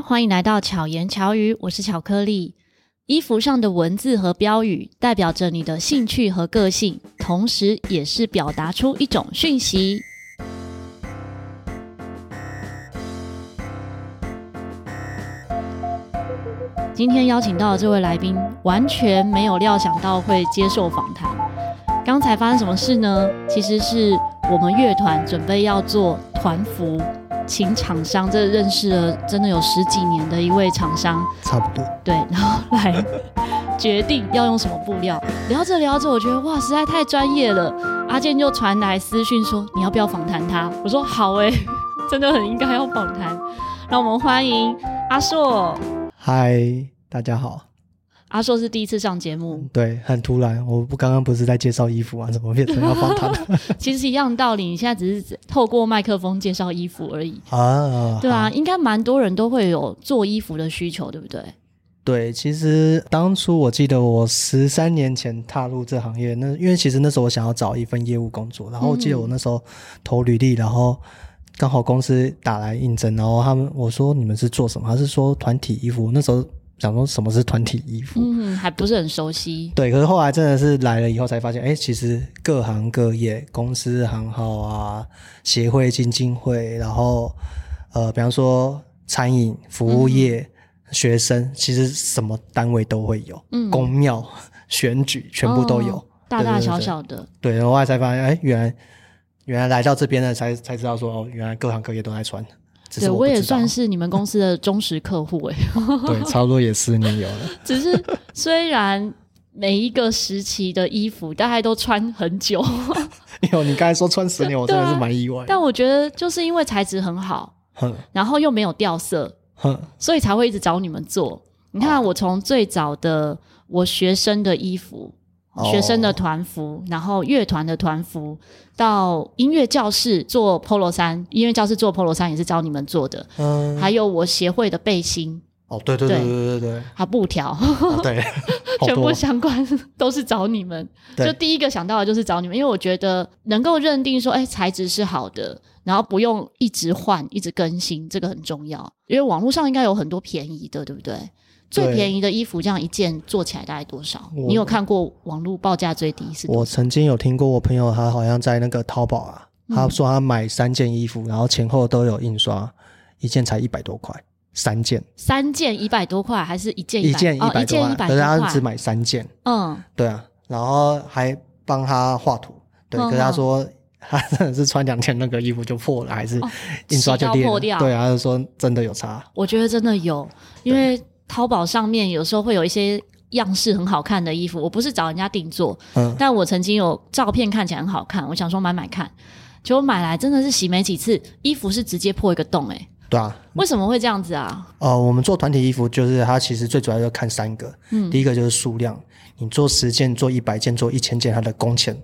欢迎来到巧言巧语，我是巧克力。衣服上的文字和标语代表着你的兴趣和个性，同时也是表达出一种讯息。今天邀请到的这位来宾，完全没有料想到会接受访谈。刚才发生什么事呢？其实是我们乐团准备要做团服。请厂商，这认识了真的有十几年的一位厂商，差不多。对，然后来决定要用什么布料。聊着聊着，我觉得哇，实在太专业了。阿健就传来私讯说：“你要不要访谈他？”我说：“好诶，真的很应该要访谈。”让我们欢迎阿硕。嗨，大家好。阿硕是第一次上节目，对，很突然。我不刚刚不是在介绍衣服啊，怎么变成要访谈了？其实一样道理，你现在只是透过麦克风介绍衣服而已啊。对啊，应该蛮多人都会有做衣服的需求，对不对？对，其实当初我记得我十三年前踏入这行业，那因为其实那时候我想要找一份业务工作，然后我记得我那时候投履历，然后刚好公司打来应征，然后他们我说，你们是做什么？他是说团体衣服，那时候。想说什么是团体衣服，嗯，还不是很熟悉。对，可是后来真的是来了以后才发现，哎，其实各行各业、公司行号啊、协会、基金会，然后呃，比方说餐饮、服务业、嗯、学生，其实什么单位都会有，嗯，公庙、选举全部都有，哦、大大小小的。对，然后后来才发现，哎，原来原来来到这边呢，才才知道说，哦，原来各行各业都在穿。对，我也算是你们公司的忠实客户哎。对，差不多也十年有了。只是虽然每一个时期的衣服大概都穿很久，有你刚才说穿十年，我真的是蛮意外。但我觉得就是因为材质很好，然后又没有掉色，所以才会一直找你们做。你看，我从最早的我学生的衣服。学生的团服，然后乐团的团服，到音乐教室做 polo 衫，音乐教室做 polo 衫也是找你们做的。嗯，还有我协会的背心。哦，对对对对对对，还有布条。哦、对，全部相关都是找你们。就第一个想到的就是找你们，因为我觉得能够认定说，哎，材质是好的，然后不用一直换、一直更新，这个很重要。因为网络上应该有很多便宜的，对不对？最便宜的衣服，这样一件做起来大概多少？你有看过网络报价最低是？我曾经有听过我朋友，他好像在那个淘宝啊，他说他买三件衣服，然后前后都有印刷，一件才一百多块，三件。三件一百多块，还是一件一件一百多块？一百多块，可是他只买三件。嗯，对啊，然后还帮他画图。对，可是他说他真的是穿两天那个衣服就破了，还是印刷就裂了。对啊，他就说真的有差。我觉得真的有，因为。淘宝上面有时候会有一些样式很好看的衣服，我不是找人家定做，嗯，但我曾经有照片看起来很好看，我想说买买看，结果买来真的是洗没几次，衣服是直接破一个洞，欸，诶对啊，为什么会这样子啊？呃，我们做团体衣服就是它其实最主要要看三个，嗯，第一个就是数量，你做十件、做一百件、做一千件，它的工钱。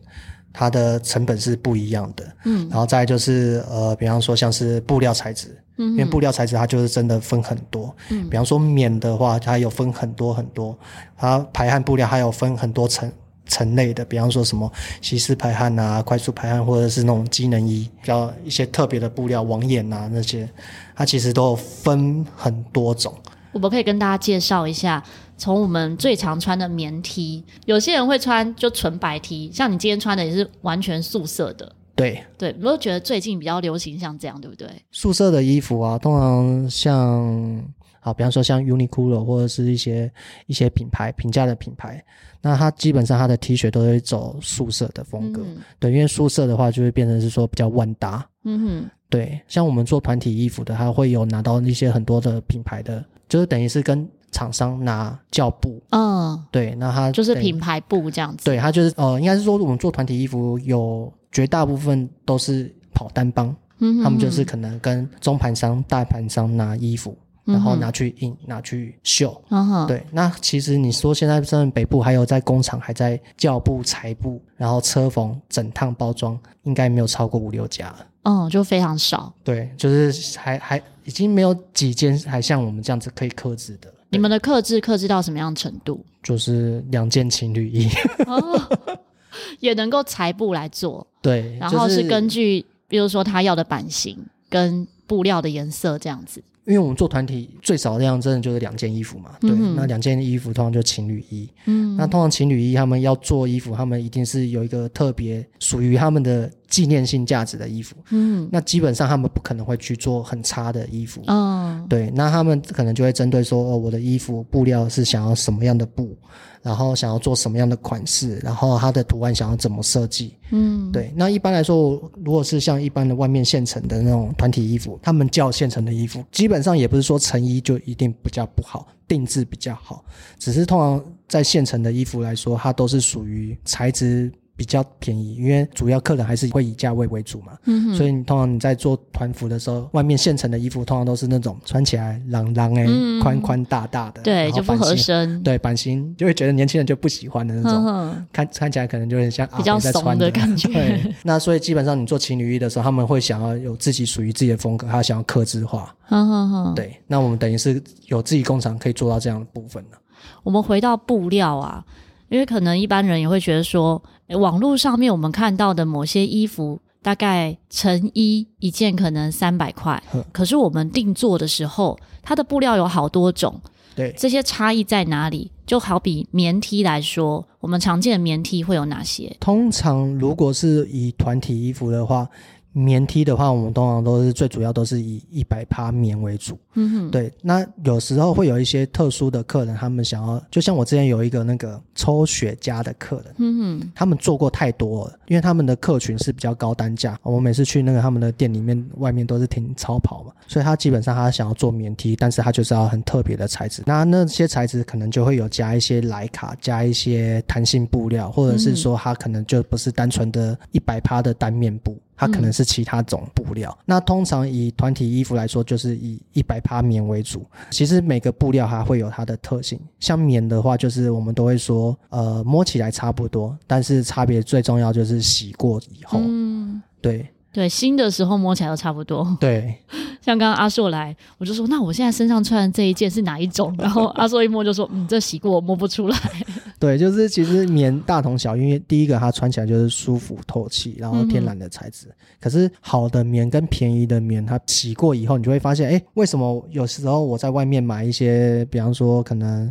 它的成本是不一样的，嗯，然后再就是呃，比方说像是布料材质，嗯，因为布料材质它就是真的分很多，嗯，比方说棉的话，它有分很多很多，它排汗布料还有分很多层层类的，比方说什么吸湿排汗啊、快速排汗，或者是那种机能衣，比较一些特别的布料网眼啊那些，它其实都有分很多种。我们可以跟大家介绍一下。从我们最常穿的棉 T，有些人会穿就纯白 T，像你今天穿的也是完全素色的。对对，我都觉得最近比较流行像这样，对不对？素色的衣服啊，通常像好，比方说像 Uniqlo 或者是一些一些品牌平价的品牌，那它基本上它的 T 恤都会走素色的风格。嗯、对，因为素色的话就会变成是说比较万搭。嗯哼，对，像我们做团体衣服的，它会有拿到一些很多的品牌的，就是等于是跟。厂商拿教布，嗯，对，那他就是品牌布这样子。对，他就是呃，应该是说我们做团体衣服有绝大部分都是跑单帮，嗯他们就是可能跟中盘商、大盘商拿衣服，然后拿去印、拿去绣。嗯哼，对。那其实你说现在在北部还有在工厂还在教布、裁布，然后车缝、整烫包装，应该没有超过五六家了。嗯，就非常少。对，就是还还已经没有几间还像我们这样子可以克制的。你们的克制克制到什么样程度？就是两件情侣衣，哦，也能够裁布来做。对，然后是根据，比如说他要的版型跟布料的颜色这样子。因为我们做团体最少量真的就是两件衣服嘛，对，嗯、那两件衣服通常就情侣衣。嗯，那通常情侣衣他们要做衣服，他们一定是有一个特别属于他们的纪念性价值的衣服。嗯，那基本上他们不可能会去做很差的衣服。嗯，对，那他们可能就会针对说，哦，我的衣服布料是想要什么样的布。然后想要做什么样的款式，然后它的图案想要怎么设计，嗯，对。那一般来说，如果是像一般的外面现成的那种团体衣服，他们叫现成的衣服，基本上也不是说成衣就一定比较不好，定制比较好，只是通常在现成的衣服来说，它都是属于材质。比较便宜，因为主要客人还是会以价位为主嘛，所以你通常你在做团服的时候，外面现成的衣服通常都是那种穿起来朗朗哎，宽宽大大的，对，就不合身，对，版型就会觉得年轻人就不喜欢的那种，看看起来可能就很像阿伯在穿的，比较怂的感觉。对，那所以基本上你做情侣衣的时候，他们会想要有自己属于自己的风格，他想要克制化，嗯哼哼，对，那我们等于是有自己工厂可以做到这样的部分了。我们回到布料啊。因为可能一般人也会觉得说，网络上面我们看到的某些衣服，大概成衣一件可能三百块，可是我们定做的时候，它的布料有好多种，对，这些差异在哪里？就好比棉 T 来说，我们常见的棉 T 会有哪些？通常如果是以团体衣服的话。棉 T 的话，我们通常都是最主要都是以一百趴棉为主。嗯哼，对。那有时候会有一些特殊的客人，他们想要，就像我之前有一个那个抽雪茄的客人，嗯哼，他们做过太多了，因为他们的客群是比较高单价。我每次去那个他们的店里面，外面都是停超跑嘛，所以他基本上他想要做棉 T，但是他就是要很特别的材质。那那些材质可能就会有加一些莱卡，加一些弹性布料，或者是说它可能就不是单纯的一百趴的单面布。它可能是其他种布料。嗯、那通常以团体衣服来说，就是以一百帕棉为主。其实每个布料它会有它的特性。像棉的话，就是我们都会说，呃，摸起来差不多，但是差别最重要就是洗过以后。嗯，对对，新的时候摸起来都差不多。对，像刚刚阿硕来，我就说，那我现在身上穿的这一件是哪一种？然后阿硕一摸就说，嗯，这洗过，我摸不出来。对，就是其实棉大同小异，因为第一个它穿起来就是舒服透气，然后天然的材质。嗯、可是好的棉跟便宜的棉，它洗过以后，你就会发现，哎，为什么有时候我在外面买一些，比方说可能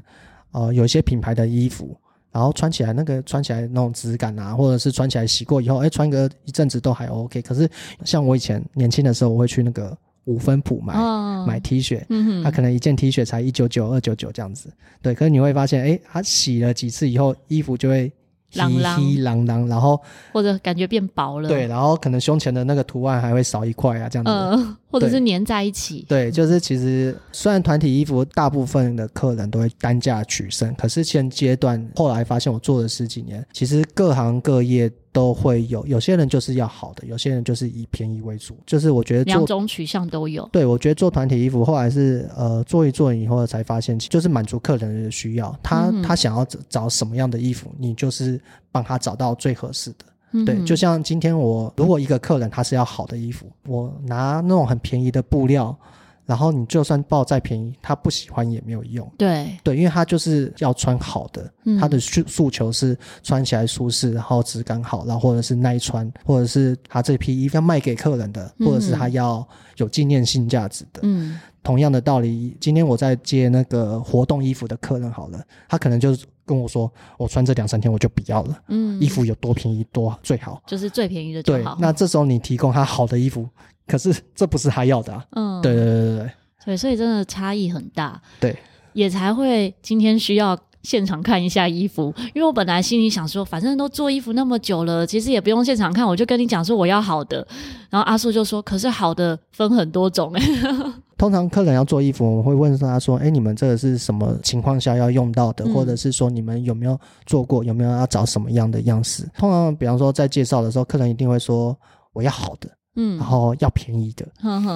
呃有一些品牌的衣服，然后穿起来那个穿起来那种质感啊，或者是穿起来洗过以后，哎，穿个一阵子都还 OK。可是像我以前年轻的时候，我会去那个。五分铺买、哦、买 T 恤，嗯哼，他可能一件 T 恤才一九九二九九这样子，对。可是你会发现，哎，他洗了几次以后，衣服就会稀稀朗朗，然后或者感觉变薄了，对，然后可能胸前的那个图案还会少一块啊，这样子，呃、或者是粘在一起。对，对，就是其实虽然团体衣服大部分的客人都会单价取胜，可是现阶段后来发现我做了十几年，其实各行各业。都会有，有些人就是要好的，有些人就是以便宜为主。就是我觉得做两种取向都有。对，我觉得做团体衣服，后来是呃做一做以后才发现，就是满足客人的需要。他、嗯、他想要找什么样的衣服，你就是帮他找到最合适的。嗯、对，就像今天我如果一个客人他是要好的衣服，我拿那种很便宜的布料。然后你就算报再便宜，他不喜欢也没有用。对对，因为他就是要穿好的，嗯、他的诉诉求是穿起来舒适，然后质感好，然后或者是耐穿，或者是他这批衣服要卖给客人的，或者是他要有纪念性价值的。嗯，同样的道理，今天我在接那个活动衣服的客人好了，他可能就跟我说，我穿这两三天我就不要了。嗯，衣服有多便宜多最好，就是最便宜的。对，那这时候你提供他好的衣服。可是这不是他要的啊！嗯，对对对对对，对，所以真的差异很大，对，也才会今天需要现场看一下衣服，因为我本来心里想说，反正都做衣服那么久了，其实也不用现场看，我就跟你讲说我要好的，然后阿叔就说，可是好的分很多种哎。通常客人要做衣服，我们会问他说，哎，你们这个是什么情况下要用到的，嗯、或者是说你们有没有做过，有没有要找什么样的样式？通常比方说在介绍的时候，客人一定会说我要好的。嗯，然后要便宜的，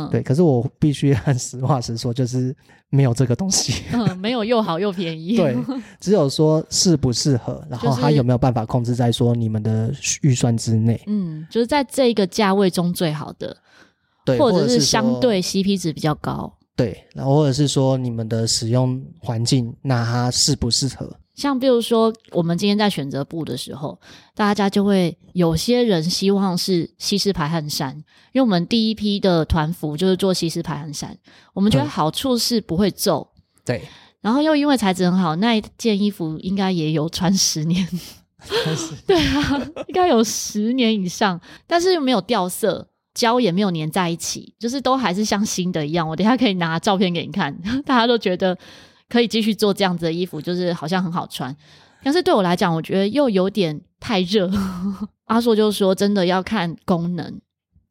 对。可是我必须很实话实说，就是没有这个东西，嗯，没有又好又便宜。对，只有说适不适合，然后它有没有办法控制在说你们的预算之内。嗯，就是在这个价位中最好的，对，或者是相对 CP 值比较高。对，然后或者是说你们的使用环境，那它适不适合？像比如说，我们今天在选择布的时候，大家就会有些人希望是西式排汗衫，因为我们第一批的团服就是做西式排汗衫，我们觉得好处是不会皱，对，然后又因为材质很好，那一件衣服应该也有穿十年，对啊，应该有十年以上，但是又没有掉色，胶也没有粘在一起，就是都还是像新的一样。我等一下可以拿照片给你看，大家都觉得。可以继续做这样子的衣服，就是好像很好穿，但是对我来讲，我觉得又有点太热。阿硕就说，真的要看功能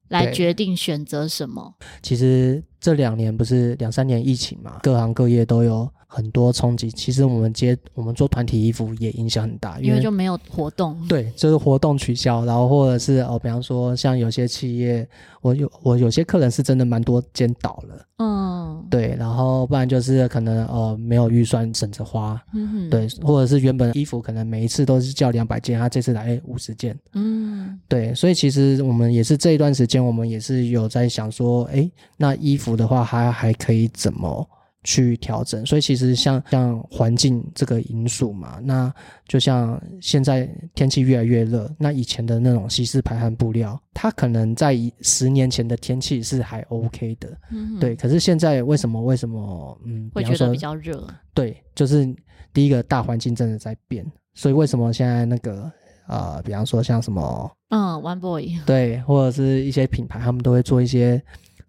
来决定选择什么。其实这两年不是两三年疫情嘛，各行各业都有。很多冲击，其实我们接我们做团体衣服也影响很大，因为就没有活动。对，就是活动取消，然后或者是哦，比方说像有些企业，我有我有些客人是真的蛮多间倒了，嗯，对，然后不然就是可能呃没有预算省着花，嗯哼，对，或者是原本衣服可能每一次都是叫两百件，他这次来五十件，嗯，对，所以其实我们也是这一段时间，我们也是有在想说，哎，那衣服的话还还可以怎么？去调整，所以其实像像环境这个因素嘛，那就像现在天气越来越热，那以前的那种西式排汗布料，它可能在十年前的天气是还 OK 的，嗯，对。可是现在为什么为什么嗯会觉得比较热？对，就是第一个大环境真的在变，所以为什么现在那个呃，比方说像什么嗯，One Boy 对，或者是一些品牌，他们都会做一些。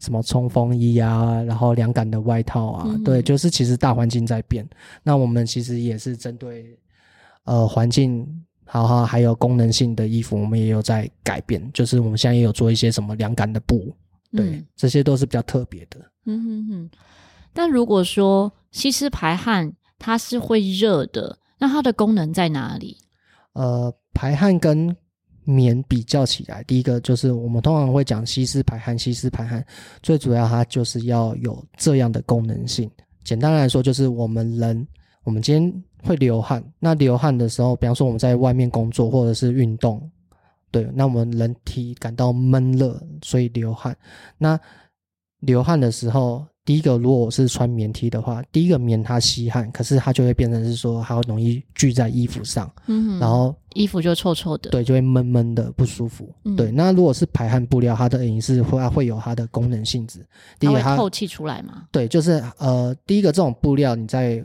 什么冲锋衣啊，然后凉感的外套啊，嗯、对，就是其实大环境在变，那我们其实也是针对呃环境，好好还有功能性的衣服，我们也有在改变，就是我们现在也有做一些什么凉感的布，对，嗯、这些都是比较特别的。嗯哼哼。但如果说吸湿排汗它是会热的，那它的功能在哪里？呃，排汗跟棉比较起来，第一个就是我们通常会讲吸湿排汗，吸湿排汗最主要它就是要有这样的功能性。简单来说，就是我们人，我们今天会流汗，那流汗的时候，比方说我们在外面工作或者是运动，对，那我们人体感到闷热，所以流汗。那流汗的时候。第一个，如果我是穿棉 T 的话，第一个棉它吸汗，可是它就会变成是说，它会容易聚在衣服上，嗯，然后衣服就臭臭的，对，就会闷闷的不舒服。嗯、对，那如果是排汗布料，它的影是会会有它的功能性质。第一个它，透气出来嘛？对，就是呃，第一个这种布料你在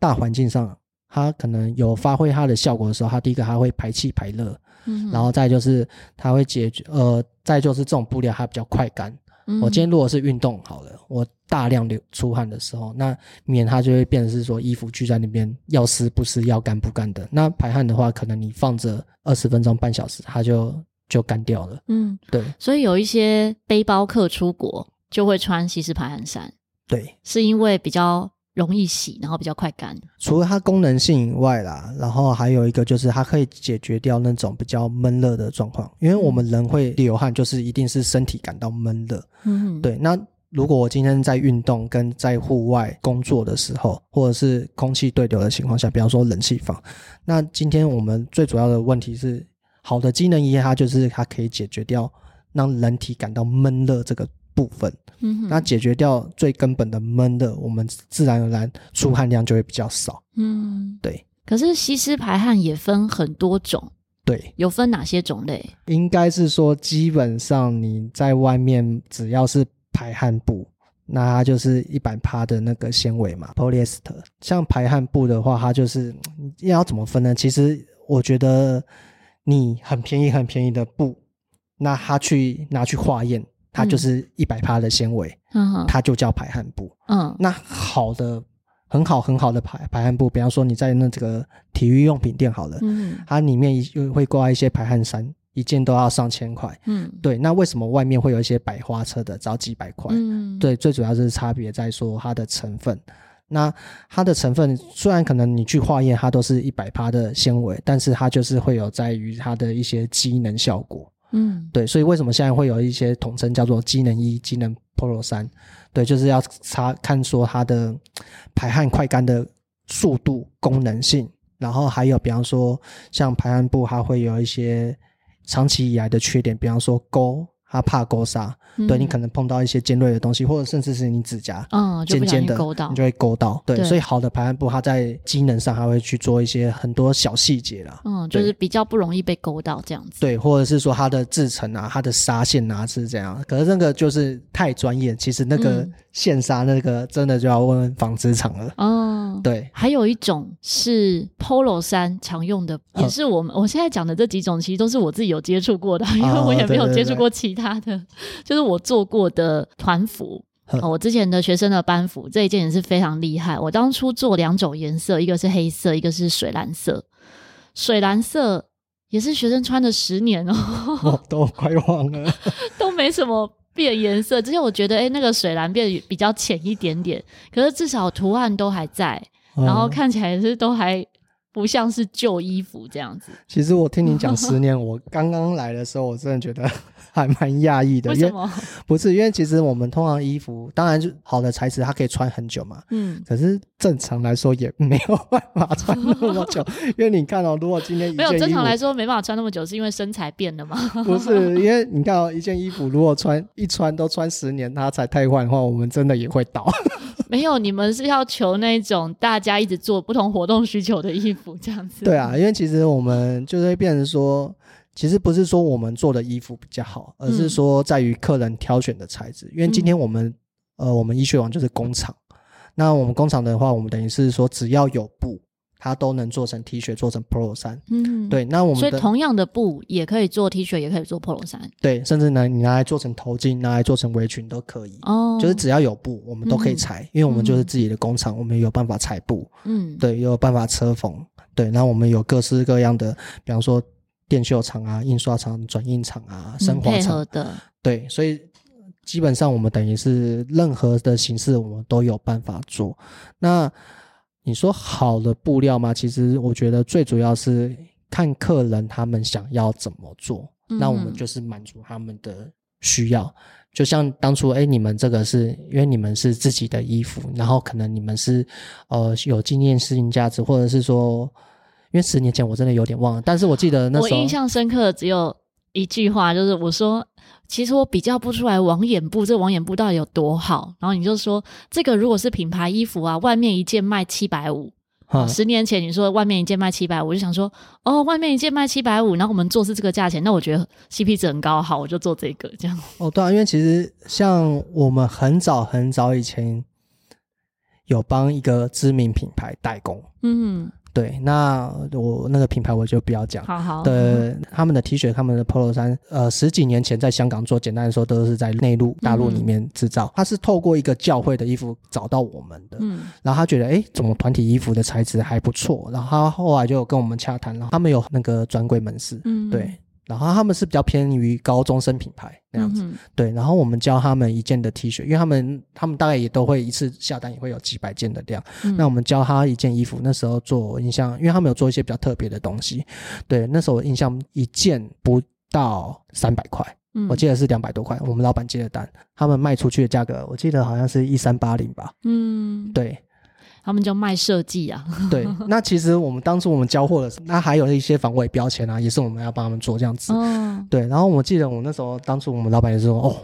大环境上，它可能有发挥它的效果的时候，它第一个它会排气排热，嗯，然后再就是它会解决，呃，再就是这种布料它比较快干。我今天如果是运动好了，我大量流出汗的时候，那棉它就会变成是说衣服聚在那边，要湿不湿，要干不干的。那排汗的话，可能你放着二十分钟、半小时，它就就干掉了。嗯，对。所以有一些背包客出国就会穿吸湿排汗衫，对，是因为比较。容易洗，然后比较快干。除了它功能性以外啦，然后还有一个就是它可以解决掉那种比较闷热的状况。因为我们人会流汗，就是一定是身体感到闷热。嗯哼，对。那如果我今天在运动跟在户外工作的时候，或者是空气对流的情况下，比方说冷气房，那今天我们最主要的问题是，好的机能衣它就是它可以解决掉让人体感到闷热这个部分。嗯，那解决掉最根本的闷的，我们自然而然出汗量就会比较少。嗯，对。可是吸湿排汗也分很多种，对，有分哪些种类？应该是说，基本上你在外面只要是排汗布，那它就是一百帕的那个纤维嘛，polyester。像排汗布的话，它就是要怎么分呢？其实我觉得你很便宜很便宜的布，那它去拿去化验。它就是一百帕的纤维，嗯，它就叫排汗布。嗯，那好的，很好很好的排排汗布，比方说你在那这个体育用品店好了，嗯，它里面又会挂一些排汗衫，一件都要上千块。嗯，对，那为什么外面会有一些百花车的，只要几百块？嗯，对，最主要是差别在说它的成分。那它的成分虽然可能你去化验，它都是一百帕的纤维，但是它就是会有在于它的一些机能效果。嗯，对，所以为什么现在会有一些统称叫做机能一、机能 Pro 三？对，就是要查看说它的排汗快干的速度、功能性，然后还有比方说像排汗布，它会有一些长期以来的缺点，比方说勾它怕勾纱，嗯、对你可能碰到一些尖锐的东西，或者甚至是你指甲，嗯，尖尖的，你就会勾到。对，对所以好的排汗布，它在机能上还会去做一些很多小细节啦。嗯，就是比较不容易被勾到这样子。对，或者是说它的制成啊，它的纱线啊是这样。可是那个就是太专业，其实那个线纱那个真的就要问问纺织厂了。嗯，对。还有一种是 Polo 衫常用的，也是我们我现在讲的这几种，其实都是我自己有接触过的，因为我也没有接触过其他。他的就是我做过的团服，我之前的学生的班服这一件也是非常厉害。我当初做两种颜色，一个是黑色，一个是水蓝色。水蓝色也是学生穿了十年哦，哦都快忘了，都没什么变颜色。之前我觉得，哎、欸，那个水蓝变比较浅一点点，可是至少图案都还在，然后看起来是都还。不像是旧衣服这样子。其实我听你讲十年，我刚刚来的时候，我真的觉得 还蛮讶异的。为什么？不是因为其实我们通常衣服，当然就好的材质，它可以穿很久嘛。嗯。可是正常来说也没有办法穿那么久，因为你看哦，如果今天没有正常来说没办法穿那么久，是因为身材变了吗？不是，因为你看哦，一件衣服如果穿一穿都穿十年，它才汰换的话，我们真的也会倒。没有，你们是要求那种大家一直做不同活动需求的衣服，这样子。对啊，因为其实我们就会变成说，其实不是说我们做的衣服比较好，而是说在于客人挑选的材质。嗯、因为今天我们，呃，我们医学网就是工厂，那我们工厂的话，我们等于是说只要有布。它都能做成 T 恤，做成 Polo 衫。嗯，对。那我们所以同样的布也可以做 T 恤，也可以做 Polo 衫。对，甚至呢，你拿来做成头巾，拿来做成围裙都可以。哦，就是只要有布，我们都可以裁，嗯、因为我们就是自己的工厂，嗯、我们有办法裁布。嗯，对，也有办法车缝。对，那我们有各式各样的，比方说电绣厂啊、印刷厂、转印厂啊、生活厂。的。对，所以基本上我们等于是任何的形式，我们都有办法做。那。你说好的布料吗？其实我觉得最主要是看客人他们想要怎么做，嗯、那我们就是满足他们的需要。就像当初，哎，你们这个是因为你们是自己的衣服，然后可能你们是呃有纪念性价值，或者是说，因为十年前我真的有点忘了，但是我记得那时候我印象深刻的只有一句话，就是我说。其实我比较不出来网眼布，这个网眼布到底有多好？然后你就说，这个如果是品牌衣服啊，外面一件卖七百五。十年前你说外面一件卖七百五，我就想说，哦，外面一件卖七百五，然后我们做是这个价钱，那我觉得 CP 值很高，好，我就做这个这样。哦，对啊，因为其实像我们很早很早以前有帮一个知名品牌代工，嗯。对，那我那个品牌我就不要讲。好好。对，嗯、他们的 T 恤、他们的 Polo 衫，呃，十几年前在香港做，简单来说都是在内陆大陆里面制造。他、嗯、是透过一个教会的衣服找到我们的，嗯，然后他觉得，哎，怎么团体衣服的材质还不错，然后他后来就跟我们洽谈，然后他们有那个专柜门市，嗯，对。然后他们是比较偏于高中生品牌那样子，嗯、对。然后我们教他们一件的 T 恤，因为他们他们大概也都会一次下单也会有几百件的量。嗯、那我们教他一件衣服，那时候做印象，因为他们有做一些比较特别的东西。对，那时候我印象一件不到三百块，嗯、我记得是两百多块。我们老板接的单，他们卖出去的价格，我记得好像是一三八零吧。嗯，对。他们就卖设计啊，对，那其实我们当初我们交货的时候，那还有一些防伪标签啊，也是我们要帮他们做这样子，哦、对。然后我记得我那时候当初我们老板也说，哦。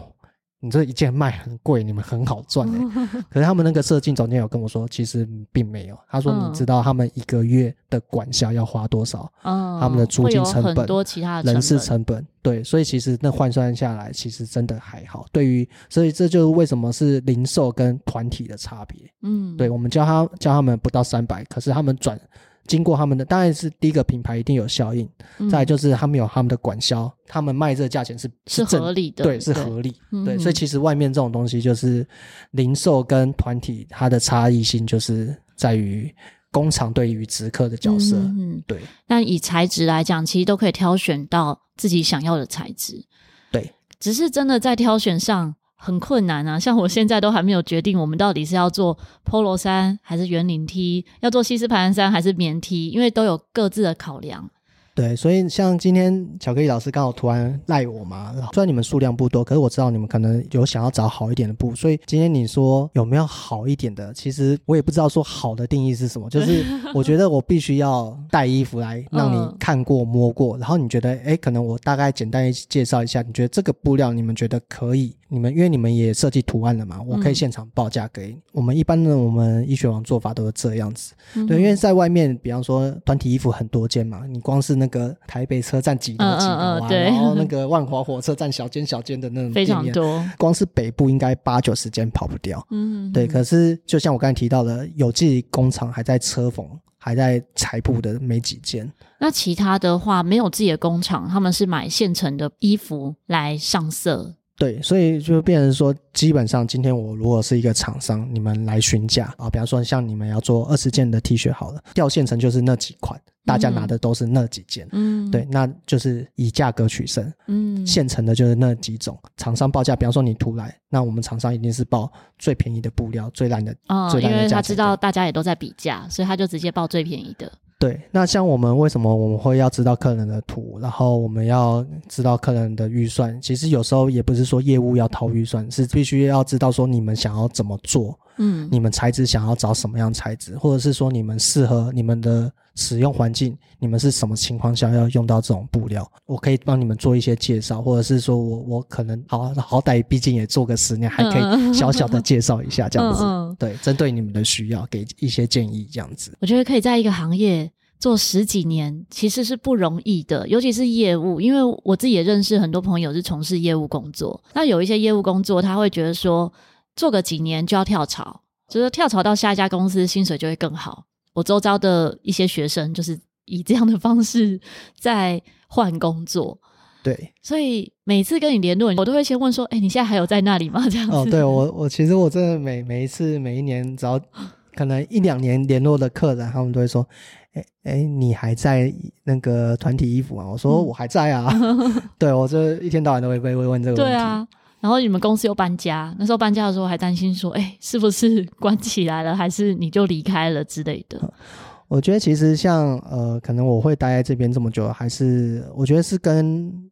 你这一件卖很贵，你们很好赚哎。可是他们那个设计总监有跟我说，其实并没有。他说，你知道他们一个月的管销要花多少？嗯，他们的租金成本、多其他的人事成本，对，所以其实那换算下来，其实真的还好。对于，所以这就是为什么是零售跟团体的差别。嗯，对，我们教他教他们不到三百，可是他们转。经过他们的，当然是第一个品牌一定有效应，嗯、再来就是他们有他们的管销，他们卖这个价钱是是合理的，对，是合理，对，对，所以其实外面这种东西就是零售跟团体它的差异性就是在于工厂对于直客的角色，嗯，对。但以材质来讲，其实都可以挑选到自己想要的材质，对，只是真的在挑选上。很困难啊！像我现在都还没有决定，我们到底是要做 Polo 衫还是圆领 T，要做西斯盘山还是棉 T，因为都有各自的考量。对，所以像今天巧克力老师刚好突然赖我嘛，虽然你们数量不多，可是我知道你们可能有想要找好一点的布，所以今天你说有没有好一点的？其实我也不知道说好的定义是什么，就是 我觉得我必须要带衣服来让你看过摸过，然后你觉得哎，可能我大概简单介绍一下，你觉得这个布料你们觉得可以？你们因为你们也设计图案了嘛，我可以现场报价给你。我们一般的我们医学王做法都是这样子，对，因为在外面，比方说团体衣服很多件嘛，你光是那个。那个台北车站几楼几楼啊，然后那个万华火车站小间小间的那种 非常多，光是北部应该八九十间跑不掉。嗯，对。可是就像我刚才提到的，有自己工厂还在车缝、还在裁布的没几间。那其他的话，没有自己的工厂，他们是买现成的衣服来上色。对，所以就变成说，基本上今天我如果是一个厂商，你们来询价啊，比方说像你们要做二十件的 T 恤好了，掉现成就是那几款，大家拿的都是那几件，嗯，对，那就是以价格取胜，嗯，现成的就是那几种，厂商报价，比方说你图来，那我们厂商一定是报最便宜的布料，最烂的，哦，最烂的价，因为他知道大家也都在比价，所以他就直接报最便宜的。对，那像我们为什么我们会要知道客人的图，然后我们要知道客人的预算？其实有时候也不是说业务要掏预算，是必须要知道说你们想要怎么做，嗯，你们材质想要找什么样材质，或者是说你们适合你们的使用环境，你们是什么情况下要用到这种布料？我可以帮你们做一些介绍，或者是说我我可能好好歹毕竟也做个十年，还可以小小的介绍一下这样子，嗯嗯、对，针对你们的需要给一些建议这样子。我觉得可以在一个行业。做十几年其实是不容易的，尤其是业务，因为我自己也认识很多朋友是从事业务工作。那有一些业务工作，他会觉得说，做个几年就要跳槽，就是跳槽到下一家公司，薪水就会更好。我周遭的一些学生就是以这样的方式在换工作。对，所以每次跟你联络，我都会先问说：“哎，你现在还有在那里吗？”这样子。哦，对我，我其实我真的每每一次每一年，只要可能一两年联络的客人，他们都会说。哎，你还在那个团体衣服吗？我说我还在啊。嗯、对，我这一天到晚都会被会问这个问题。对啊，然后你们公司又搬家，那时候搬家的时候还担心说，哎，是不是 关起来了，还是你就离开了之类的？我觉得其实像呃，可能我会待在这边这么久，还是我觉得是跟。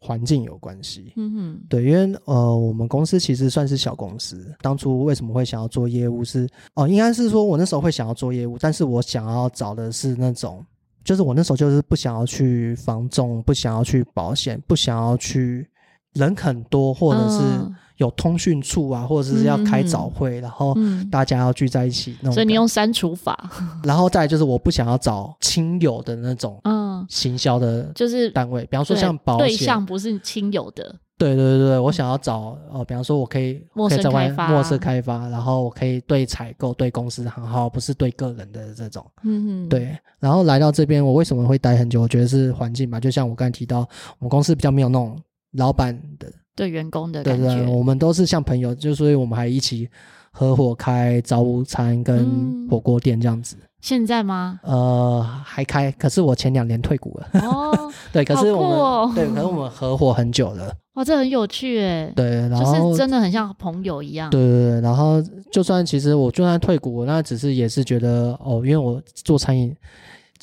环境有关系，嗯哼，对，因为呃，我们公司其实算是小公司。当初为什么会想要做业务是？是哦，应该是说我那时候会想要做业务，但是我想要找的是那种，就是我那时候就是不想要去房仲，不想要去保险，不想要去人很多，或者是。嗯有通讯处啊，或者是要开早会，嗯、然后大家要聚在一起那种。所以你用删除法。然后再来就是，我不想要找亲友的那种，嗯，行销的，就是单位，比方说像保险，对象不是亲友的。对对对对，我想要找呃，比方说我可以可以在外陌生开发，然后我可以对采购、对公司很好，不是对个人的这种。嗯嗯。对，然后来到这边，我为什么会待很久？我觉得是环境吧，就像我刚才提到，我们公司比较没有那种老板的。对员工的感觉，对对，我们都是像朋友，就所以我们还一起合伙开早午餐跟火锅店这样子。嗯、现在吗？呃，还开，可是我前两年退股了。哦，对，可是我们、哦、对，可是我们合伙很久了。哇，这很有趣哎。对，然后就是真的很像朋友一样。对对对，然后就算其实我就算退股，那只是也是觉得哦，因为我做餐饮。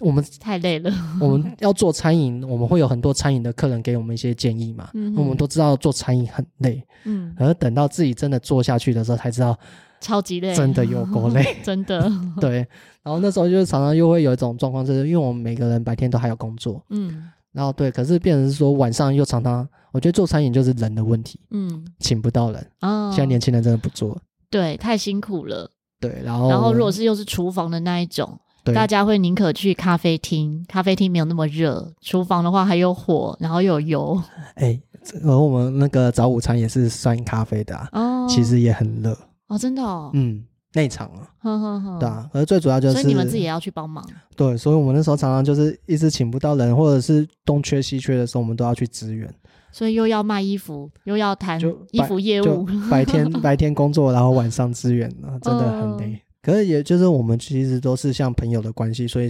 我们太累了。我们要做餐饮，我们会有很多餐饮的客人给我们一些建议嘛。嗯，我们都知道做餐饮很累。嗯，而等到自己真的做下去的时候，才知道超级累，真的有够累，真的。对，然后那时候就是常常又会有一种状况，就是因为我们每个人白天都还有工作。嗯，然后对，可是变成是说晚上又常常，我觉得做餐饮就是人的问题。嗯，请不到人。哦，现在年轻人真的不做。对，太辛苦了。对，然后然后如果是又是厨房的那一种。对大家会宁可去咖啡厅，咖啡厅没有那么热，厨房的话还有火，然后又有油。哎，而我们那个早午餐也是酸咖啡的啊，哦，其实也很热哦，真的哦，嗯，内场啊，呵呵呵对啊，而最主要就是，所以你们自己也要去帮忙。对，所以我们那时候常常就是一直请不到人，或者是东缺西缺的时候，我们都要去支援。所以又要卖衣服，又要谈衣服业务，白天 白天工作，然后晚上支援，真的很累。哦可是，也就是我们其实都是像朋友的关系，所以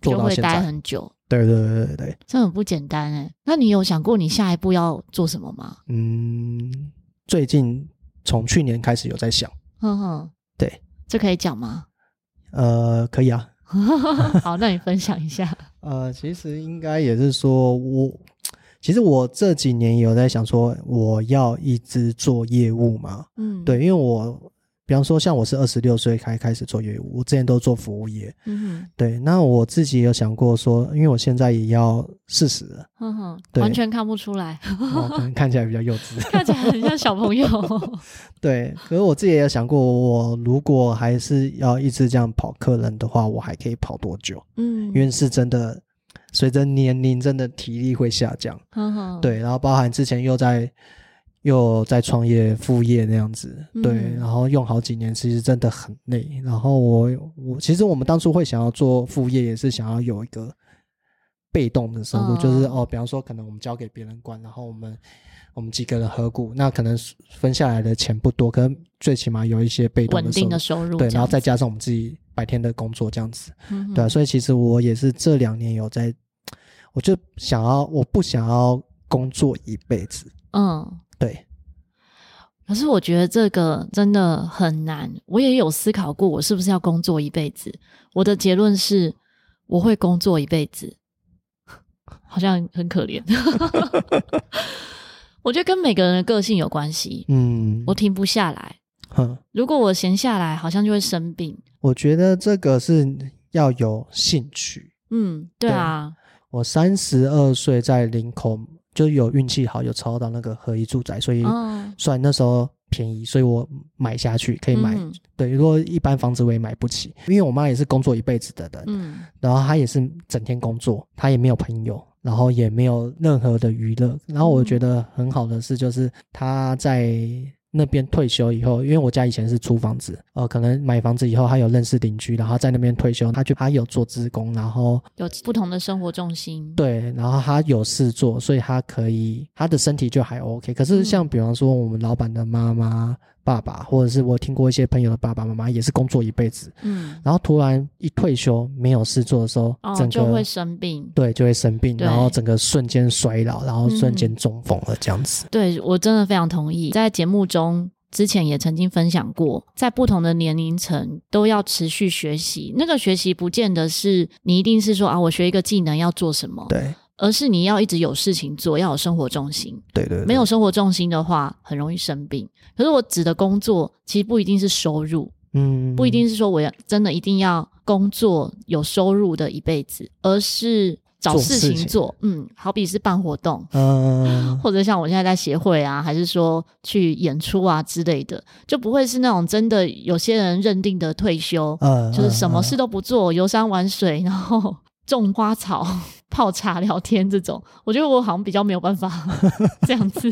做到现在就会待很久。对对对对对，这很不简单哎。那你有想过你下一步要做什么吗？嗯，最近从去年开始有在想。哼哼，对，这可以讲吗？呃，可以啊。好，那你分享一下。呃，其实应该也是说我，其实我这几年有在想说，我要一直做业务嘛。嗯，对，因为我。比方说，像我是二十六岁开开始做业务，我之前都做服务业。嗯哼，对。那我自己有想过说，因为我现在也要四十了。嗯哼，完全看不出来。哦，可能看起来比较幼稚，看起来很像小朋友。对，可是我自己也有想过，我如果还是要一直这样跑客人的话，我还可以跑多久？嗯，因为是真的，随着年龄，真的体力会下降。嗯哼，对。然后包含之前又在。又在创业副业那样子，对，嗯、然后用好几年，其实真的很累。然后我我其实我们当初会想要做副业，也是想要有一个被动的收入，哦、就是哦，比方说可能我们交给别人管，然后我们我们几个人合股，那可能分下来的钱不多，可能最起码有一些被动的收入，稳定的收入，对，然后再加上我们自己白天的工作这样子，对，所以其实我也是这两年有在，我就想要，我不想要工作一辈子，嗯。对，可是我觉得这个真的很难。我也有思考过，我是不是要工作一辈子？我的结论是，我会工作一辈子，好像很可怜。我觉得跟每个人的个性有关系。嗯，我停不下来。哼，如果我闲下来，好像就会生病。我觉得这个是要有兴趣。嗯，对啊。对，我三十二岁在林口。就有运气好，有抽到那个合一住宅，所以算那时候便宜，所以我买下去可以买。嗯、对，如果一般房子我也买不起，因为我妈也是工作一辈子的人，嗯，然后她也是整天工作，她也没有朋友，然后也没有任何的娱乐。然后我觉得很好的是，就是她在。那边退休以后，因为我家以前是租房子，呃，可能买房子以后，他有认识邻居，然后在那边退休，他就他有做职工，然后有不同的生活重心，对，然后他有事做，所以他可以，他的身体就还 OK。可是像比方说我们老板的妈妈。爸爸，或者是我听过一些朋友的爸爸妈妈，也是工作一辈子，嗯，然后突然一退休没有事做的时候，哦，整个就会生病，对，就会生病，然后整个瞬间衰老，然后瞬间中风了这样子。嗯、对，我真的非常同意，在节目中之前也曾经分享过，在不同的年龄层都要持续学习。那个学习不见得是你一定是说啊，我学一个技能要做什么，对。而是你要一直有事情做，要有生活重心。对，对对，没有生活重心的话，很容易生病。可是我指的工作，其实不一定是收入，嗯，不一定是说我要真的一定要工作有收入的一辈子，而是找事情做。做嗯，好比是办活动，嗯，或者像我现在在协会啊，还是说去演出啊之类的，就不会是那种真的有些人认定的退休，嗯，就是什么事都不做，游山玩水，然后。种花草、泡茶、聊天这种，我觉得我好像比较没有办法 这样子，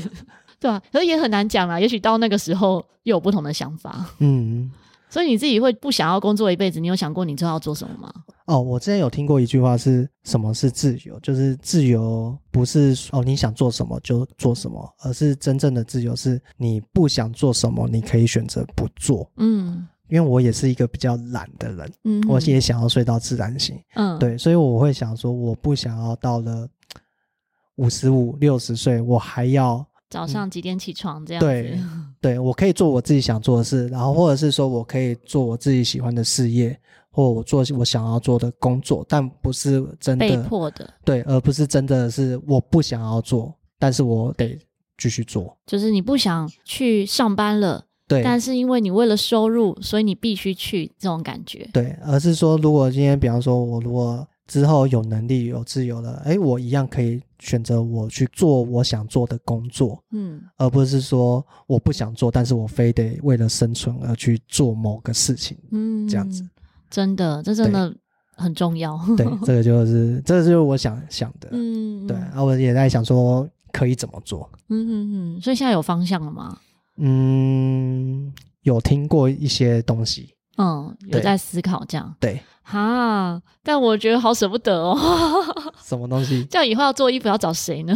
对啊，可是也很难讲啊。也许到那个时候又有不同的想法。嗯，所以你自己会不想要工作一辈子？你有想过你之后要做什么吗？哦，我之前有听过一句话，是什么是自由？就是自由不是哦你想做什么就做什么，而是真正的自由是你不想做什么，你可以选择不做。嗯。因为我也是一个比较懒的人，嗯，我也想要睡到自然醒，嗯，对，所以我会想说，我不想要到了五十五、六十岁，我还要早上几点起床这样子，对，对，我可以做我自己想做的事，然后或者是说我可以做我自己喜欢的事业，或我做我想要做的工作，但不是真的被迫的，对，而不是真的是我不想要做，但是我得继续做，就是你不想去上班了。对，但是因为你为了收入，所以你必须去这种感觉。对，而是说，如果今天，比方说，我如果之后有能力、有自由了，哎，我一样可以选择我去做我想做的工作，嗯，而不是说我不想做，但是我非得为了生存而去做某个事情，嗯，这样子。真的，这真的很重要。对，这个就是，这个就是我想想的，嗯，对。然后我也在想说，可以怎么做？嗯嗯嗯。所以现在有方向了吗？嗯，有听过一些东西，嗯，有在思考这样，对，哈，但我觉得好舍不得哦。什么东西？这样以后要做衣服要找谁呢？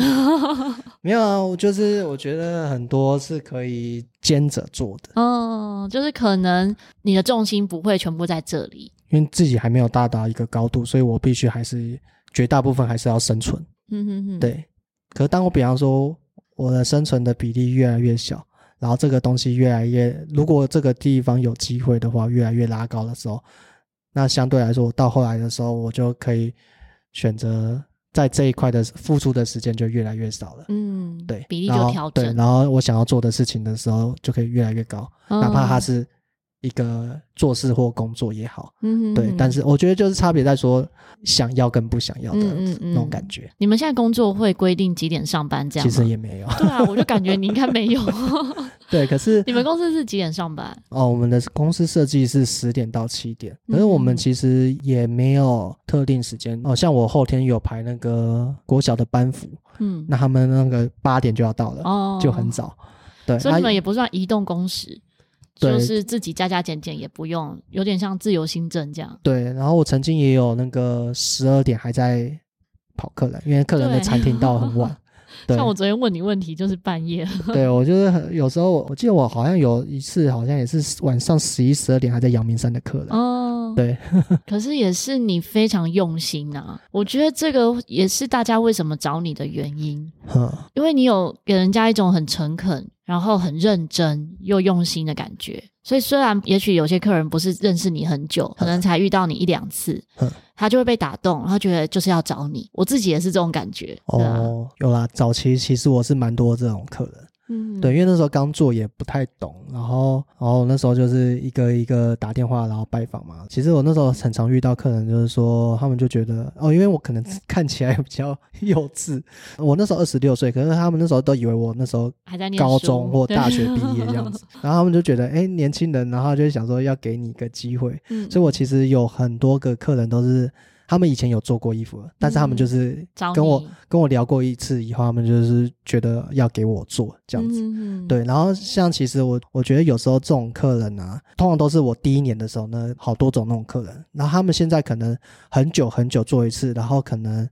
没有啊，我就是我觉得很多是可以兼着做的，嗯，就是可能你的重心不会全部在这里，因为自己还没有达到一个高度，所以我必须还是绝大部分还是要生存，嗯哼哼，对。可是当我比方说我的生存的比例越来越小。然后这个东西越来越，如果这个地方有机会的话，越来越拉高的时候，那相对来说，到后来的时候，我就可以选择在这一块的付出的时间就越来越少了。嗯，对，比例就调整。对，然后我想要做的事情的时候就可以越来越高，嗯、哪怕它是。一个做事或工作也好，嗯对，但是我觉得就是差别在说想要跟不想要的那种感觉。嗯嗯嗯。你们现在工作会规定几点上班这样？其实也没有。对啊，我就感觉你应该没有。对，可是你们公司是几点上班？哦，我们的公司设计是十点到七点，可是我们其实也没有特定时间。哦，像我后天有排那个国小的班服，嗯，那他们那个八点就要到了，哦，就很早。对，所以你们也不算移动工时。就是自己加加减减也不用，有点像自由行政这样。对，然后我曾经也有那个十二点还在跑客人，因为客人的餐厅到很晚。对像我昨天问你问题，就是半夜。对，我就是有时候，我记得我好像有一次，好像也是晚上十一、十二点还在阳明山的客人。哦，对。可是也是你非常用心啊，我觉得这个也是大家为什么找你的原因。嗯，因为你有给人家一种很诚恳。然后很认真又用心的感觉，所以虽然也许有些客人不是认识你很久，可能才遇到你一两次，他就会被打动，然后觉得就是要找你。我自己也是这种感觉。哦，有啦，早期其实我是蛮多这种客人。嗯，对，因为那时候刚做也不太懂，然后，然后那时候就是一个一个打电话，然后拜访嘛。其实我那时候很常遇到客人，就是说他们就觉得哦，因为我可能看起来比较 幼稚，我那时候二十六岁，可是他们那时候都以为我那时候还在高中或大学毕业这样子，然后他们就觉得哎，年轻人，然后就想说要给你一个机会。嗯，所以我其实有很多个客人都是。他们以前有做过衣服，但是他们就是跟我跟我聊过一次以后，他们就是觉得要给我做这样子。嗯、对，然后像其实我我觉得有时候这种客人啊，通常都是我第一年的时候呢，好多种那种客人，然后他们现在可能很久很久做一次，然后可能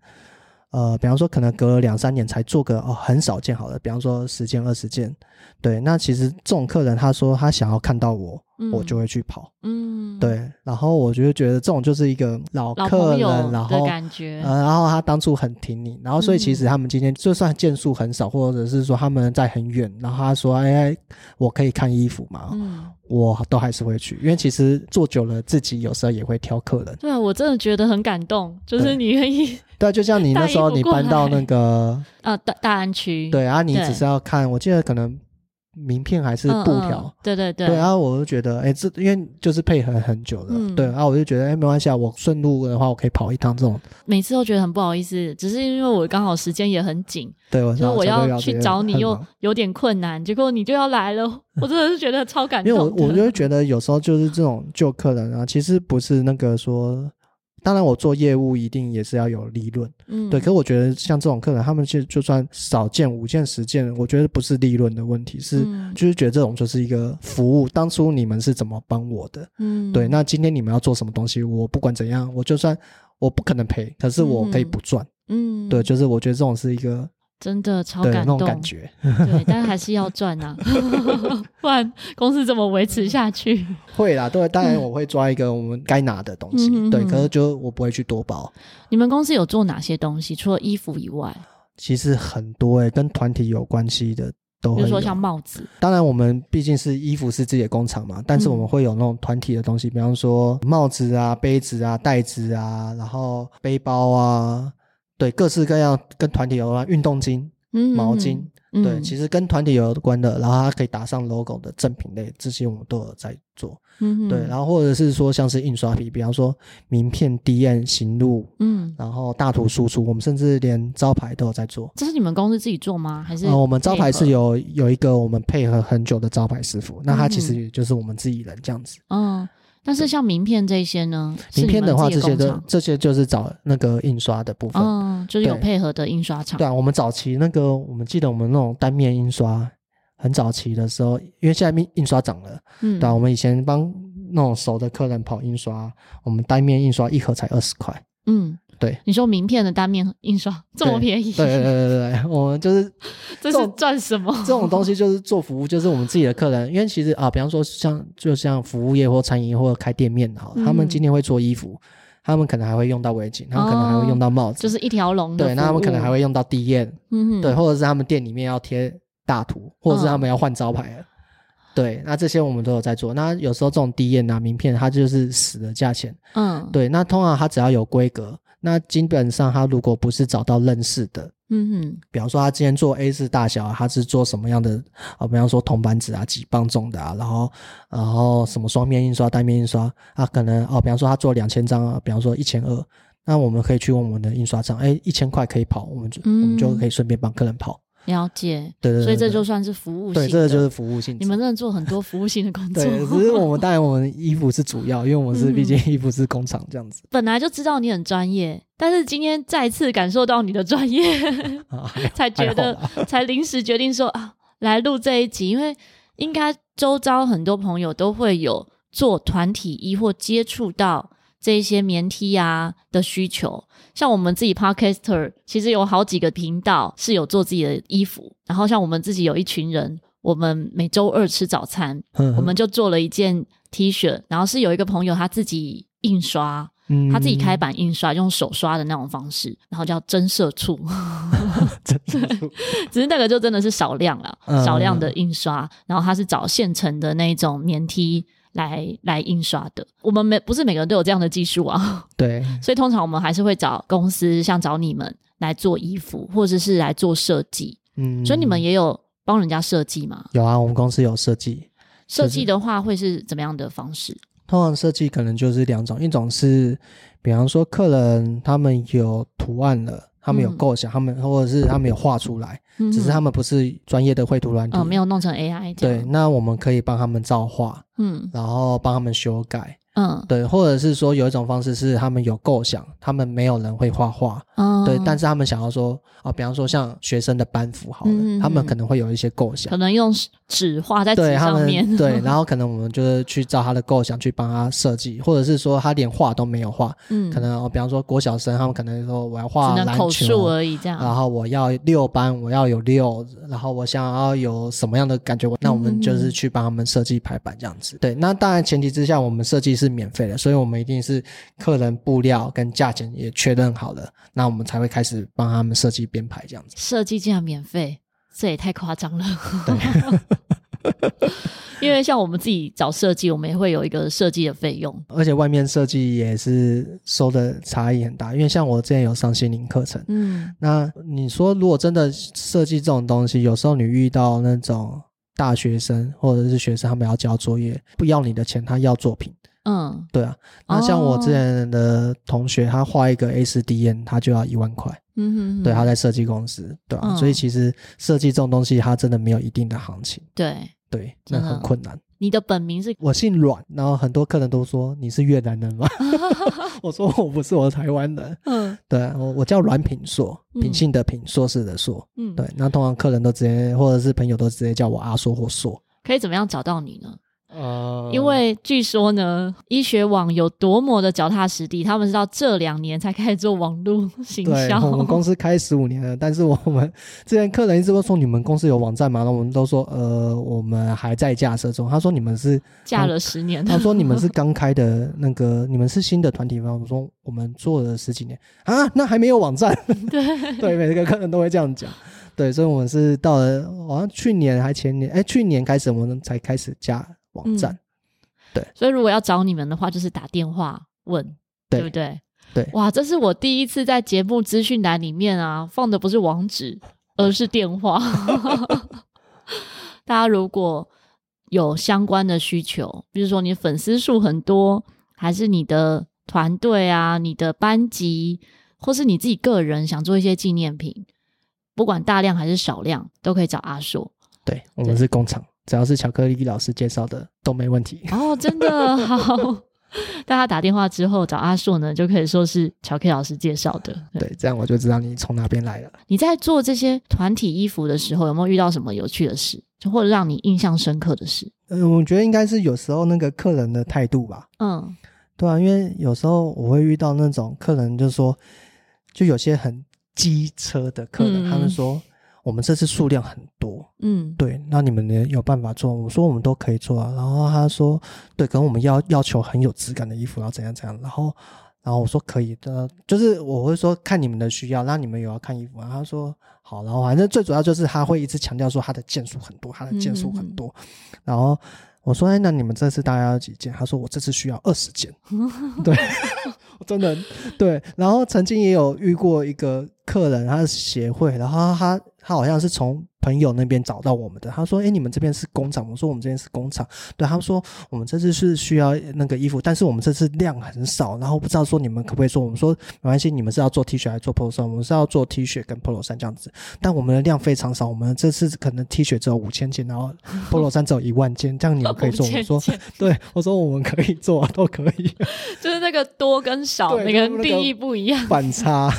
呃，比方说可能隔了两三年才做个哦，很少见好了，比方说十件二十件。对，那其实这种客人他说他想要看到我。我就会去跑，嗯，对，然后我就觉得这种就是一个老客人，然后感觉，呃，然后他当初很挺你，然后所以其实他们今天就算件数很少，或者是说他们在很远，然后他说，哎，我可以看衣服吗？嗯，我都还是会去，因为其实做久了，自己有时候也会挑客人。对啊，我真的觉得很感动，就是你愿意，对，就像你那时候你搬到那个呃大大安区，对啊，你只是要看，我记得可能。名片还是布条、嗯嗯，对对对，对，然后我就觉得，哎，这因为就是配合很久了，嗯、对，然后我就觉得，哎，没关系啊，我顺路的话，我可以跑一趟这种。每次都觉得很不好意思，只是因为我刚好时间也很紧，对，我说我要去找你又有点困难，结果你就要来了，我真的是觉得超感动。因为我我就会觉得有时候就是这种旧客人啊，其实不是那个说。当然，我做业务一定也是要有利润，嗯，对。可是我觉得像这种客人，他们其实就算少见五件十件，我觉得不是利润的问题，是就是觉得这种就是一个服务。当初你们是怎么帮我的？嗯，对。那今天你们要做什么东西，我不管怎样，我就算我不可能赔，可是我可以不赚。嗯，对，就是我觉得这种是一个。真的超感动，对，但是还是要赚啊，不然公司怎么维持下去？会啦，对，当然我会抓一个我们该拿的东西，嗯、对，可是就我不会去多包。你们公司有做哪些东西？除了衣服以外，其实很多诶、欸，跟团体有关系的都有，比如说像帽子。当然，我们毕竟是衣服是自己的工厂嘛，但是我们会有那种团体的东西，比方说帽子啊、杯子啊、袋子啊，然后背包啊。对，各式各样跟团体有关，运动巾、毛巾，嗯、对，其实跟团体有关的，然后它可以打上 logo 的赠品类，这些我们都有在做。嗯哼，对，然后或者是说像是印刷品，比方说名片、DM、行录，嗯，然后大图输出，我们甚至连招牌都有在做。这是你们公司自己做吗？还是？呃，我们招牌是有有一个我们配合很久的招牌师傅，那他其实也就是我们自己人这样子。嗯。但是像名片这些呢？名片的话，这些都这些就是找那个印刷的部分，嗯，就是有配合的印刷厂。对啊，我们早期那个，我们记得我们那种单面印刷，很早期的时候，因为现在印印刷涨了，嗯，对啊，我们以前帮那种熟的客人跑印刷，我们单面印刷一盒才二十块，嗯。对，你说名片的单面印刷这么便宜？对对对对对，我们就是 这是赚什么？这种东西就是做服务，就是我们自己的客人。因为其实啊，比方说像就像服务业或餐饮业或者开店面好，他们今天会做衣服，他们可能还会用到围巾，他们可能还会用到帽子，就是一条龙的。对，那他们可能还会用到 DM，嗯，对，或者是他们店里面要贴大图，或者是他们要换招牌。对，那这些我们都有在做。那有时候这种 DM 啊名片，它就是死的价钱。嗯，对。那通常它只要有规格，那基本上他如果不是找到认识的，嗯哼，比方说他之前做 A 四大小，他是做什么样的啊？比方说铜板纸啊，几磅重的啊，然后然后什么双面印刷、单面印刷，啊，可能哦，比方说他做两千张啊，比方说一千二。那我们可以去问我们的印刷厂，哎，一千块可以跑，我们就、嗯、我们就可以顺便帮客人跑。了解，对对，对，所以这就算是服务性。对，这个就是服务性。你们真的做很多服务性的工作。对，只是 我们当然我们衣服是主要，因为我们是毕竟衣服是工厂这样子。本来就知道你很专业，但是今天再次感受到你的专业，才觉得才临时决定说啊，来录这一集，因为应该周遭很多朋友都会有做团体衣或接触到。这一些棉 T 啊的需求，像我们自己 Podcaster 其实有好几个频道是有做自己的衣服，然后像我们自己有一群人，我们每周二吃早餐，我们就做了一件 T 恤，然后是有一个朋友他自己印刷，嗯、他自己开版印刷，用手刷的那种方式，然后叫真社畜，真社畜，只是那个就真的是少量了，少量的印刷，然后他是找现成的那种棉 T。来来印刷的，我们每不是每个人都有这样的技术啊。对，所以通常我们还是会找公司，像找你们来做衣服，或者是来做设计。嗯，所以你们也有帮人家设计吗？有啊，我们公司有设计。设计的话会是怎么样的方式？通常设计可能就是两种，一种是，比方说客人他们有图案了。他们有构想，嗯、他们或者是他们有画出来，嗯、只是他们不是专业的绘图软体，哦，没有弄成 AI。对，那我们可以帮他们造画，嗯，然后帮他们修改。嗯，对，或者是说有一种方式是他们有构想，他们没有人会画画，嗯，对，但是他们想要说啊，比方说像学生的班服好了，嗯、他们可能会有一些构想，可能用纸画在纸上面，对，对，然后可能我们就是去照他的构想去帮他设计，或者是说他连画都没有画，嗯，可能哦比方说国小生他们可能说我要画篮球口述而已这样，然后我要六班，我要有六，然后我想要有什么样的感觉，那我们就是去帮他们设计排版这样子，对，那当然前提之下我们设计是免费的，所以。我们一定是客人布料跟价钱也确认好了，那我们才会开始帮他们设计编排这样子。设计竟然免费，这也太夸张了。对，因为像我们自己找设计，我们也会有一个设计的费用，而且外面设计也是收的差异很大。因为像我之前有上心灵课程，嗯，那你说如果真的设计这种东西，有时候你遇到那种大学生或者是学生，他们要交作业，不要你的钱，他要作品。嗯，对啊，那像我之前的同学，哦、他画一个 A4D N 他就要一万块。嗯哼哼，对，他在设计公司，对啊，嗯、所以其实设计这种东西，它真的没有一定的行情。对对，那很困难。你的本名是？我姓阮，然后很多客人都说你是越南人吗？我说我不是，我是台湾人。嗯，对，我我叫阮品硕，品性的品，硕士的硕。嗯，对，那通常客人都直接，或者是朋友都直接叫我阿硕或硕。可以怎么样找到你呢？呃，因为据说呢，医学网有多么的脚踏实地，他们是到这两年才开始做网络行销。对，我们公司开十五年了，但是我们之前客人一直都说，你们公司有网站吗？那我们都说呃，我们还在架设中。他说你们是架了十年，他说你们是 刚开的那个，你们是新的团体吗？我说我们做了十几年啊，那还没有网站。对 对，每个客人都会这样讲。对，所以我们是到了好像去年还前年，哎，去年开始我们才开始架。网站，嗯、对，所以如果要找你们的话，就是打电话问，对，对不对？对，哇，这是我第一次在节目资讯栏里面啊，放的不是网址，而是电话。大家如果有相关的需求，比如说你粉丝数很多，还是你的团队啊、你的班级，或是你自己个人想做一些纪念品，不管大量还是少量，都可以找阿硕。对，我们是工厂。只要是巧克力老师介绍的都没问题哦，真的好。大家打电话之后找阿硕呢，就可以说是巧克力老师介绍的。对，对，这样我就知道你从哪边来了。你在做这些团体衣服的时候，有没有遇到什么有趣的事，就或者让你印象深刻的事？嗯，我觉得应该是有时候那个客人的态度吧。嗯，对啊，因为有时候我会遇到那种客人，就是说，就有些很机车的客人，嗯、他们说。我们这次数量很多，嗯，对，那你们呢有办法做？我说我们都可以做啊。然后他说，对，可能我们要要求很有质感的衣服，然后怎样怎样。然后然后我说可以的，就是我会说看你们的需要，那你们有要看衣服吗？他说好，然后反正最主要就是他会一直强调说他的件数很多，他的件数很多。嗯、然后我说哎，那你们这次大概要几件？他说我这次需要二十件。对，真的对。然后曾经也有遇过一个客人，他是协会，然后他他好像是从。朋友那边找到我们的，他说：“哎、欸，你们这边是工厂？”我说：“我们这边是工厂。”对，他们说：“我们这次是需要那个衣服，但是我们这次量很少，然后不知道说你们可不可以做。”我们说：“没关系，你们是要做 T 恤还是做 Polo 衫？我们是要做 T 恤跟 Polo 衫这样子，但我们的量非常少，我们这次可能 T 恤只有五千件，然后 Polo 衫只有一万件，这样你们可以做。”我说：“ 对，我说我们可以做，都可以。”就是那个多跟少，每个人定义不一样，反差。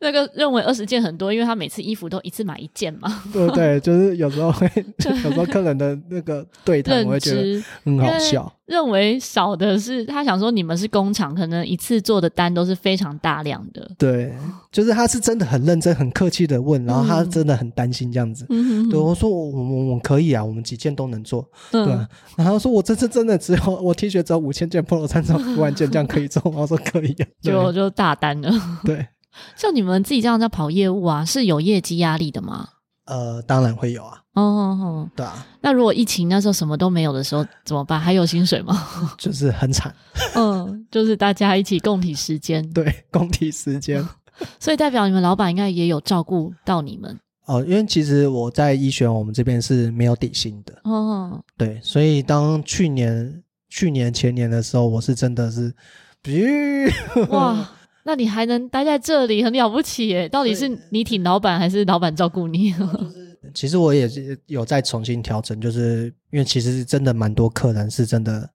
那个认为二十件很多，因为他每次衣服都一次买一件嘛。对对，就是有时候会，有时候客人的那个对谈，我会觉得很好笑。认为少的是他想说你们是工厂，可能一次做的单都是非常大量的。对，就是他是真的很认真、很客气的问，然后他真的很担心这样子。嗯、对，我说我我我可以啊，我们几件都能做。嗯、对，然后说我这次真的只有我 T 恤只有五千件，Polo 衫只有五万件，这样可以做吗？我说可以啊，就就大单了。对。像你们自己这样在跑业务啊，是有业绩压力的吗？呃，当然会有啊。哦哦哦，对啊。那如果疫情那时候什么都没有的时候 怎么办？还有薪水吗？就是很惨。嗯，就是大家一起共体时间。对，共体时间。所以代表你们老板应该也有照顾到你们。哦，因为其实我在医学我们这边是没有底薪的。哦。对，所以当去年、去年前年的时候，我是真的是，比哇。那你还能待在这里，很了不起耶！到底是你挺老板，还是老板照顾你？其实我也是有在重新调整，就是因为其实真的蛮多客人是真的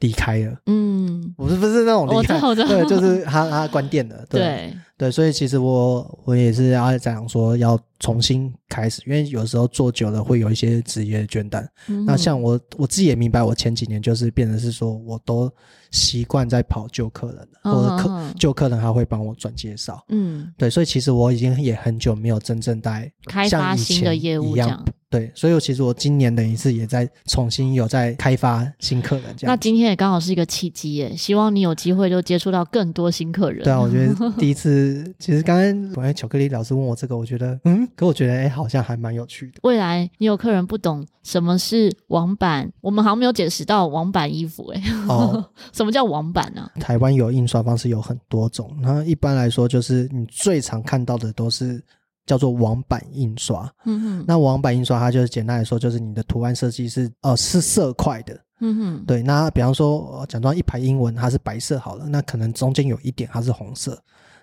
离开了。嗯，我是不是那种离开，对，就是他他关店了。对对，对，所以其实我我也是要讲说要重新开始，因为有时候做久了会有一些职业倦怠。嗯、那像我我自己也明白，我前几年就是变成是说我都。习惯在跑旧客人了，或者客旧客人还会帮我转介绍，嗯，对，所以其实我已经也很久没有真正在开发新的业务这样。对，所以我其实我今年等于是也在重新有在开发新客人这样。那今天也刚好是一个契机耶，希望你有机会就接触到更多新客人。对啊，我觉得 第一次，其实刚刚巧克力老师问我这个，我觉得嗯，可我觉得哎，好像还蛮有趣的。未来你有客人不懂什么是网版，我们好像没有解释到网版衣服哎。哦，什么叫网版呢？台湾有印刷方式有很多种，那一般来说就是你最常看到的都是。叫做网版印刷，嗯哼，那网版印刷它就是简单来说，就是你的图案设计是呃是色块的，嗯哼，对。那比方说，假装一排英文它是白色好了，那可能中间有一点它是红色，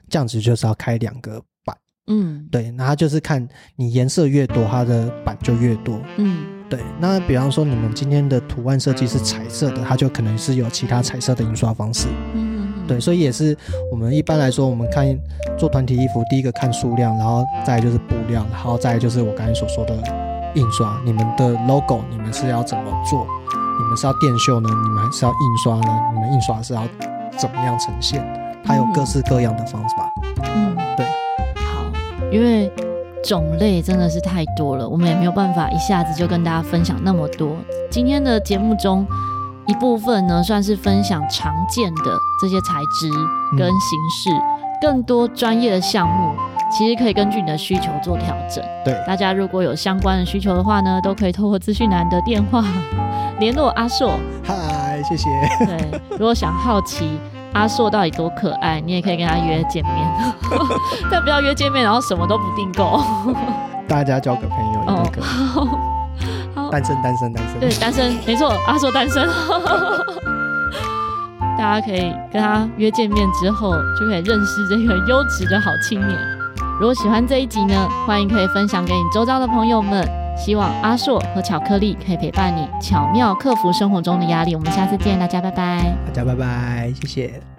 这样子就是要开两个版，嗯，对。那它就是看你颜色越多，它的版就越多，嗯，对。那比方说你们今天的图案设计是彩色的，它就可能是有其他彩色的印刷方式，嗯。对，所以也是我们一般来说，我们看做团体衣服，第一个看数量，然后再就是布料，然后再就是我刚才所说的印刷。你们的 logo，你们是要怎么做？你们是要电绣呢？你们还是要印刷呢？你们印刷是要怎么样呈现？它有各式各样的方法。嗯，对。好，因为种类真的是太多了，我们也没有办法一下子就跟大家分享那么多。今天的节目中。一部分呢，算是分享常见的这些材质跟形式，嗯、更多专业的项目，其实可以根据你的需求做调整。对，大家如果有相关的需求的话呢，都可以透过资讯栏的电话 联络阿硕。嗨，谢谢。对，如果想好奇阿硕到底多可爱，你也可以跟他约见面，但不要约见面，然后什么都不订购。大家交个朋友也可以。哦单身，单身，单身。对，单身，没错。阿硕单身，大家可以跟他约见面之后，就可以认识这个优质的好青年。如果喜欢这一集呢，欢迎可以分享给你周遭的朋友们。希望阿硕和巧克力可以陪伴你，巧妙克服生活中的压力。我们下次见，大家拜拜。大家拜拜，谢谢。